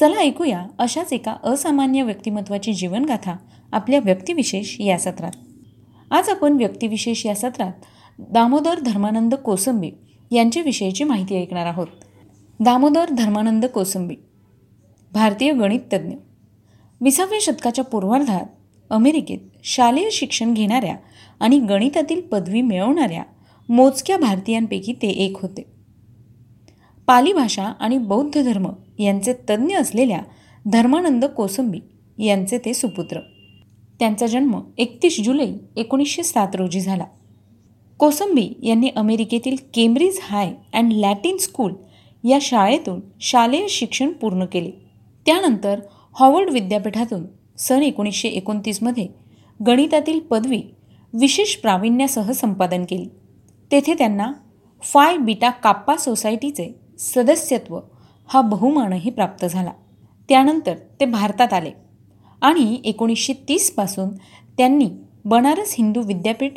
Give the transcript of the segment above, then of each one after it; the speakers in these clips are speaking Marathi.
चला ऐकूया अशाच एका असामान्य व्यक्तिमत्वाची जीवनगाथा आपल्या व्यक्तिविशेष या सत्रात. आज आपण व्यक्तिविशेष या सत्रात दामोदर धर्मानंद कोसंबी यांच्याविषयीची माहिती ऐकणार आहोत. दामोदर धर्मानंद कोसंबी भारतीय गणिततज्ञ विसाव्या शतकाच्या पूर्वार्धात अमेरिकेत शालेय शिक्षण घेणाऱ्या आणि गणितातील पदवी मिळवणाऱ्या मोजक्या भारतीयांपैकी ते एक होते. पाली भाषा आणि बौद्ध धर्म यांचे तज्ज्ञ असलेल्या धर्मानंद कोसंबी यांचे ते सुपुत्र. त्यांचा जन्म एकतीस जुलै एकोणीसशे सात रोजी झाला. कोसंबी यांनी अमेरिकेतील Cambridge high and Latin school या शाळेतून शालेय शिक्षण पूर्ण केले. त्यानंतर हॉवर्ड विद्यापीठातून सन एकोणीसशे एकोणतीसमध्ये गणितातील पदवी विशेष प्रावीण्यासह संपादन केली. तेथे त्यांना फाय बिटा काप्पा सोसायटीचे सदस्यत्व हा बहुमानही प्राप्त झाला. त्यानंतर ते भारतात आले आणि एकोणीसशे तीसपासून त्यांनी बनारस हिंदू विद्यापीठ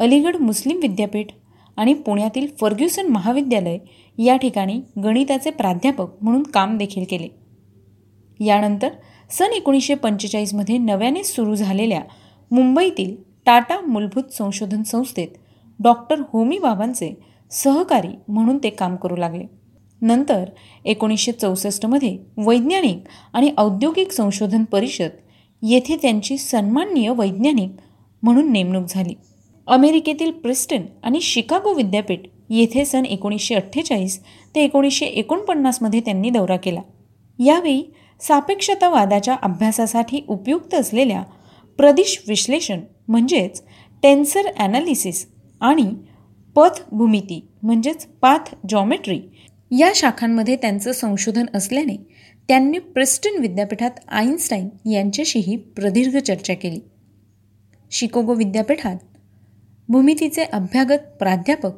अलीगड मुस्लिम विद्यापीठ आणि पुण्यातील फर्ग्युसन महाविद्यालय या ठिकाणी गणिताचे प्राध्यापक म्हणून काम देखील केले. यानंतर सन एकोणीसशे पंचेचाळीसमध्ये नव्याने सुरू झालेल्या मुंबईतील टाटा मूलभूत संशोधन संस्थेत डॉक्टर होमी बाबांचे सहकारी म्हणून ते काम करू लागले. नंतर एकोणीसशे चौसष्टमध्ये वैज्ञानिक आणि औद्योगिक संशोधन परिषद येथे त्यांची सन्माननीय वैज्ञानिक म्हणून नेमणूक झाली. अमेरिकेतील प्रिस्टन आणि शिकागो विद्यापीठ येथे सन एकोणीसशे अठ्ठेचाळीस ते एकोणीसशे एकोणपन्नासमध्ये त्यांनी दौरा केला. यावेळी सापेक्षतावादाच्या अभ्यासासाठी उपयुक्त असलेल्या प्रदिश विश्लेषण म्हणजेच टेन्सर ॲनालिसिस आणि पथ भूमिती म्हणजेच पाथ जॉमेट्री या शाखांमध्ये त्यांचं संशोधन असल्याने त्यांनी प्रेस्टन विद्यापीठात आईन्स्टाईन यांच्याशीही प्रदीर्घ चर्चा केली. शिकोगो विद्यापीठात भूमितीचे अभ्यागत प्राध्यापक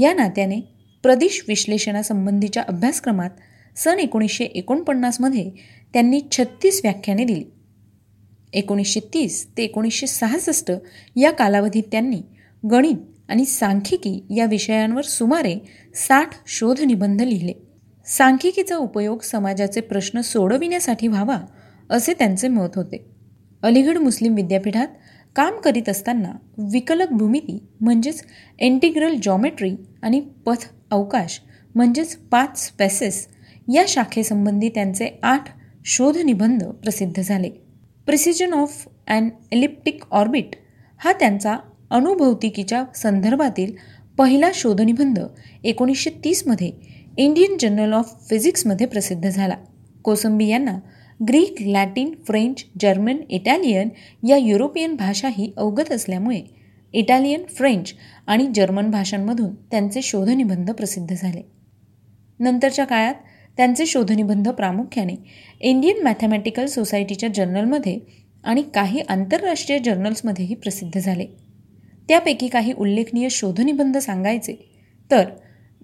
या नात्याने प्रदेश विश्लेषणासंबंधीच्या अभ्यासक्रमात सन एकोणीसशे एकोणपन्नासमध्ये त्यांनी छत्तीस व्याख्याने दिली. एकोणीसशे तीस ते एकोणीसशे सहासष्ट या कालावधीत त्यांनी गणित आणि सांख्यिकी या विषयांवर सुमारे साठ शोधनिबंध लिहिले. सांख्यिकीचा उपयोग समाजाचे प्रश्न सोडविण्यासाठी व्हावा असे त्यांचे मत होते. अलीगड मुस्लिम विद्यापीठात काम करीत असताना विकलक भूमिती म्हणजेच एंटिग्रल जॉमेट्री आणि पथ अवकाश म्हणजेच पाच स्पेसेस या शाखेसंबंधी त्यांचे आठ शोधनिबंध प्रसिद्ध झाले. Precision of and elliptic orbit हा त्यांचा अणुभौतिकीच्या संदर्भातील पहिला शोधनिबंध एकोणीसशे तीसमध्ये इंडियन जर्नल ऑफ फिजिक्समध्ये प्रसिद्ध झाला. कोसंबी यांना Greek Latin French German Italian या युरोपियन भाषाही अवगत असल्यामुळे इटालियन फ्रेंच आणि जर्मन भाषांमधून त्यांचे शोधनिबंध प्रसिद्ध झाले. नंतरच्या काळात त्यांचे शोधनिबंध प्रामुख्याने इंडियन मॅथमॅटिकल सोसायटीच्या जर्नलमध्ये आणि काही आंतरराष्ट्रीय जर्नल्समध्येही प्रसिद्ध झाले. त्यापैकी काही उल्लेखनीय शोधनिबंध सांगायचे तर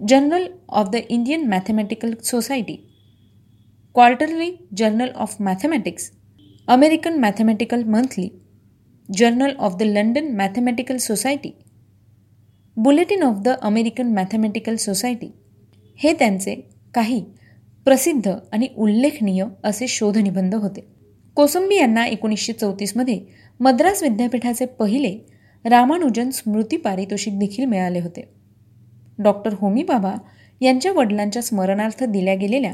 journal of the Indian mathematical society quarterly journal of mathematics American mathematical monthly journal of the London mathematical society bulletin of the American mathematical society हे त्यांचे काही प्रसिद्ध आणि उल्लेखनीय असे शोधनिबंध होते. कोसंबी यांना एकोणीसशे चौतीसमध्ये मद्रास विद्यापीठाचे पहिले रामानुजन स्मृती पारितोषिक देखील मिळाले होते. डॉक्टर होमी बाबा यांच्या वडिलांच्या स्मरणार्थ दिल्या गेलेल्या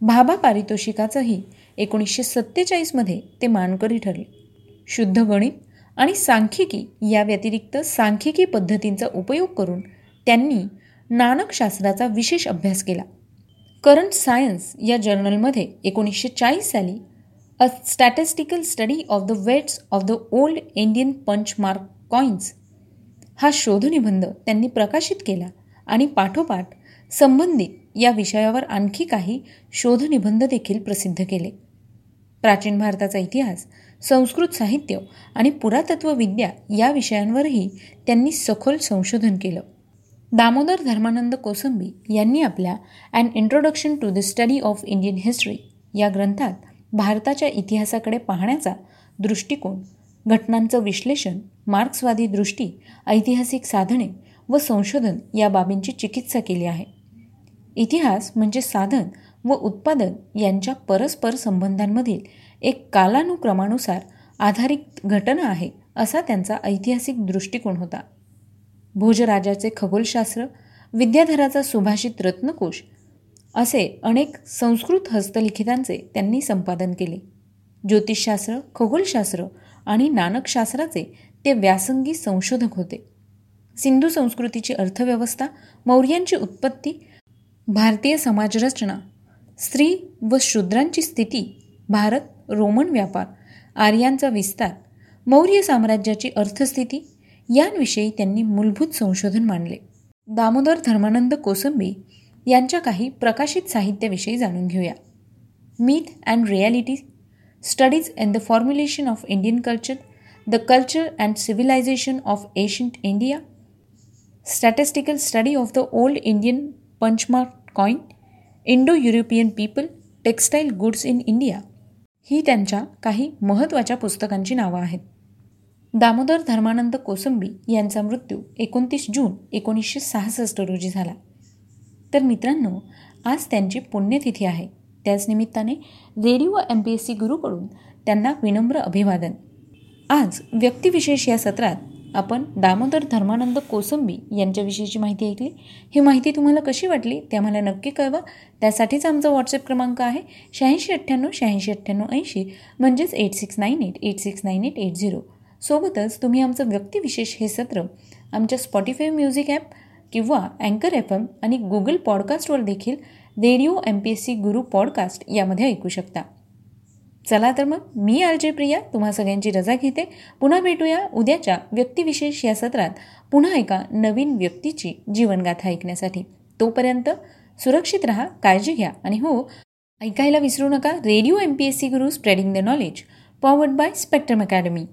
भाबा पारितोषिकाचंही एकोणीसशे सत्तेचाळीसमध्ये ते मानकरी ठरले. शुद्ध गणित आणि सांख्यिकी या व्यतिरिक्त सांख्यिकी पद्धतींचा उपयोग करून त्यांनी नाणकशास्त्राचा विशेष अभ्यास केला. करंट सायन्स या जर्नलमध्ये एकोणीसशे चाळीस साली a statistical study of the weights of the old Indian punchmark coins हा शोधनिबंध त्यांनी प्रकाशित केला आणि पाठोपाठ संबंधित या विषयावर आणखी काही शोधनिबंध देखील प्रसिद्ध केले. प्राचीन भारताचा इतिहास संस्कृत साहित्य आणि पुरातत्वविद्या या विषयांवरही त्यांनी सखोल संशोधन केलं. दामोदर धर्मानंद कोसंबी यांनी आपल्या and introduction to the study of Indian history या ग्रंथात भारताच्या इतिहासाकडे पाहण्याचा दृष्टिकोन घटनांचं विश्लेषण मार्क्सवादी दृष्टी ऐतिहासिक साधने व संशोधन या बाबींची चिकित्सा केली आहे. इतिहास म्हणजे साधन व उत्पादन यांच्या परस्पर संबंधांमधील एक कालानुक्रमानुसार आधारित घटना आहे असा त्यांचा ऐतिहासिक दृष्टिकोन होता. भोजराजाचे खगोलशास्त्र विद्याधराचा सुभाषित रत्नकोश असे अनेक संस्कृत हस्तलिखितांचे त्यांनी संपादन केले. ज्योतिषशास्त्र खगोलशास्त्र आणि नानकशास्त्राचे ते व्यासंगी संशोधक होते. सिंधू संस्कृतीची अर्थव्यवस्था मौर्यांची उत्पत्ती भारतीय समाजरचना स्त्री व शूद्रांची स्थिती भारत रोमन व्यापार आर्यांचा विस्तार मौर्य साम्राज्याची अर्थस्थिती यांविषयी त्यांनी मूलभूत संशोधन मांडले. दामोदर धर्मानंद कोसंबी यांच्या काही प्रकाशित साहित्याविषयी जाणून घेऊया. Myth and reality studies in the formulation of Indian culture the culture and civilisation of ancient India statistical study of the old Indian punchmark coin, Indo European people textile goods in India ही त्यांच्या काही महत्त्वाच्या पुस्तकांची नावं आहेत. दामोदर धर्मानंद कोसंबी यांचा मृत्यू एकोणतीस जून एकोणीसशे सहासष्ट रोजी झाला. तर मित्रांनो आज त्यांची पुण्यतिथी आहे. त्याच निमित्ताने radio M P S C गुरुकडून त्यांना विनम्र अभिवादन. आज व्यक्तिविशेष या सत्रात आपण दामोदर धर्मानंद कोसंबी यांच्याविषयीची माहिती ऐकली. ही माहिती तुम्हाला कशी वाटली ते आम्हाला नक्की कळवा. त्यासाठीच आमचा व्हॉट्सअप क्रमांक आहे शहाऐंशी अठ्ठ्याण्णव शहाऐंशी अठ्ठ्याण्णव ऐंशी म्हणजेच eight six nine eight eight six nine eight eight zero सोबतच तुम्ही आमचं व्यक्तिविशेष हे सत्र आमच्या स्पॉटीफाय म्युझिक ॲप किंवा अँकर एफ एम आणि गुगल पॉडकास्टवर देखील radio M P S C Guru podcast यामध्ये ऐकू शकता. चला तर मग मी आर जे प्रिया तुम्हा सगळ्यांची रजा घेते. पुन्हा भेटूया उद्याच्या व्यक्तिविशेष या सत्रात. पुन्हा एका नवीन व्यक्तीची जीवनगाथा ऐकण्यासाठी. तोपर्यंत सुरक्षित राहा काळजी घ्या. आणि हो ऐकायला विसरू नका radio M P S C Guru spreading the knowledge powered by spectrum academy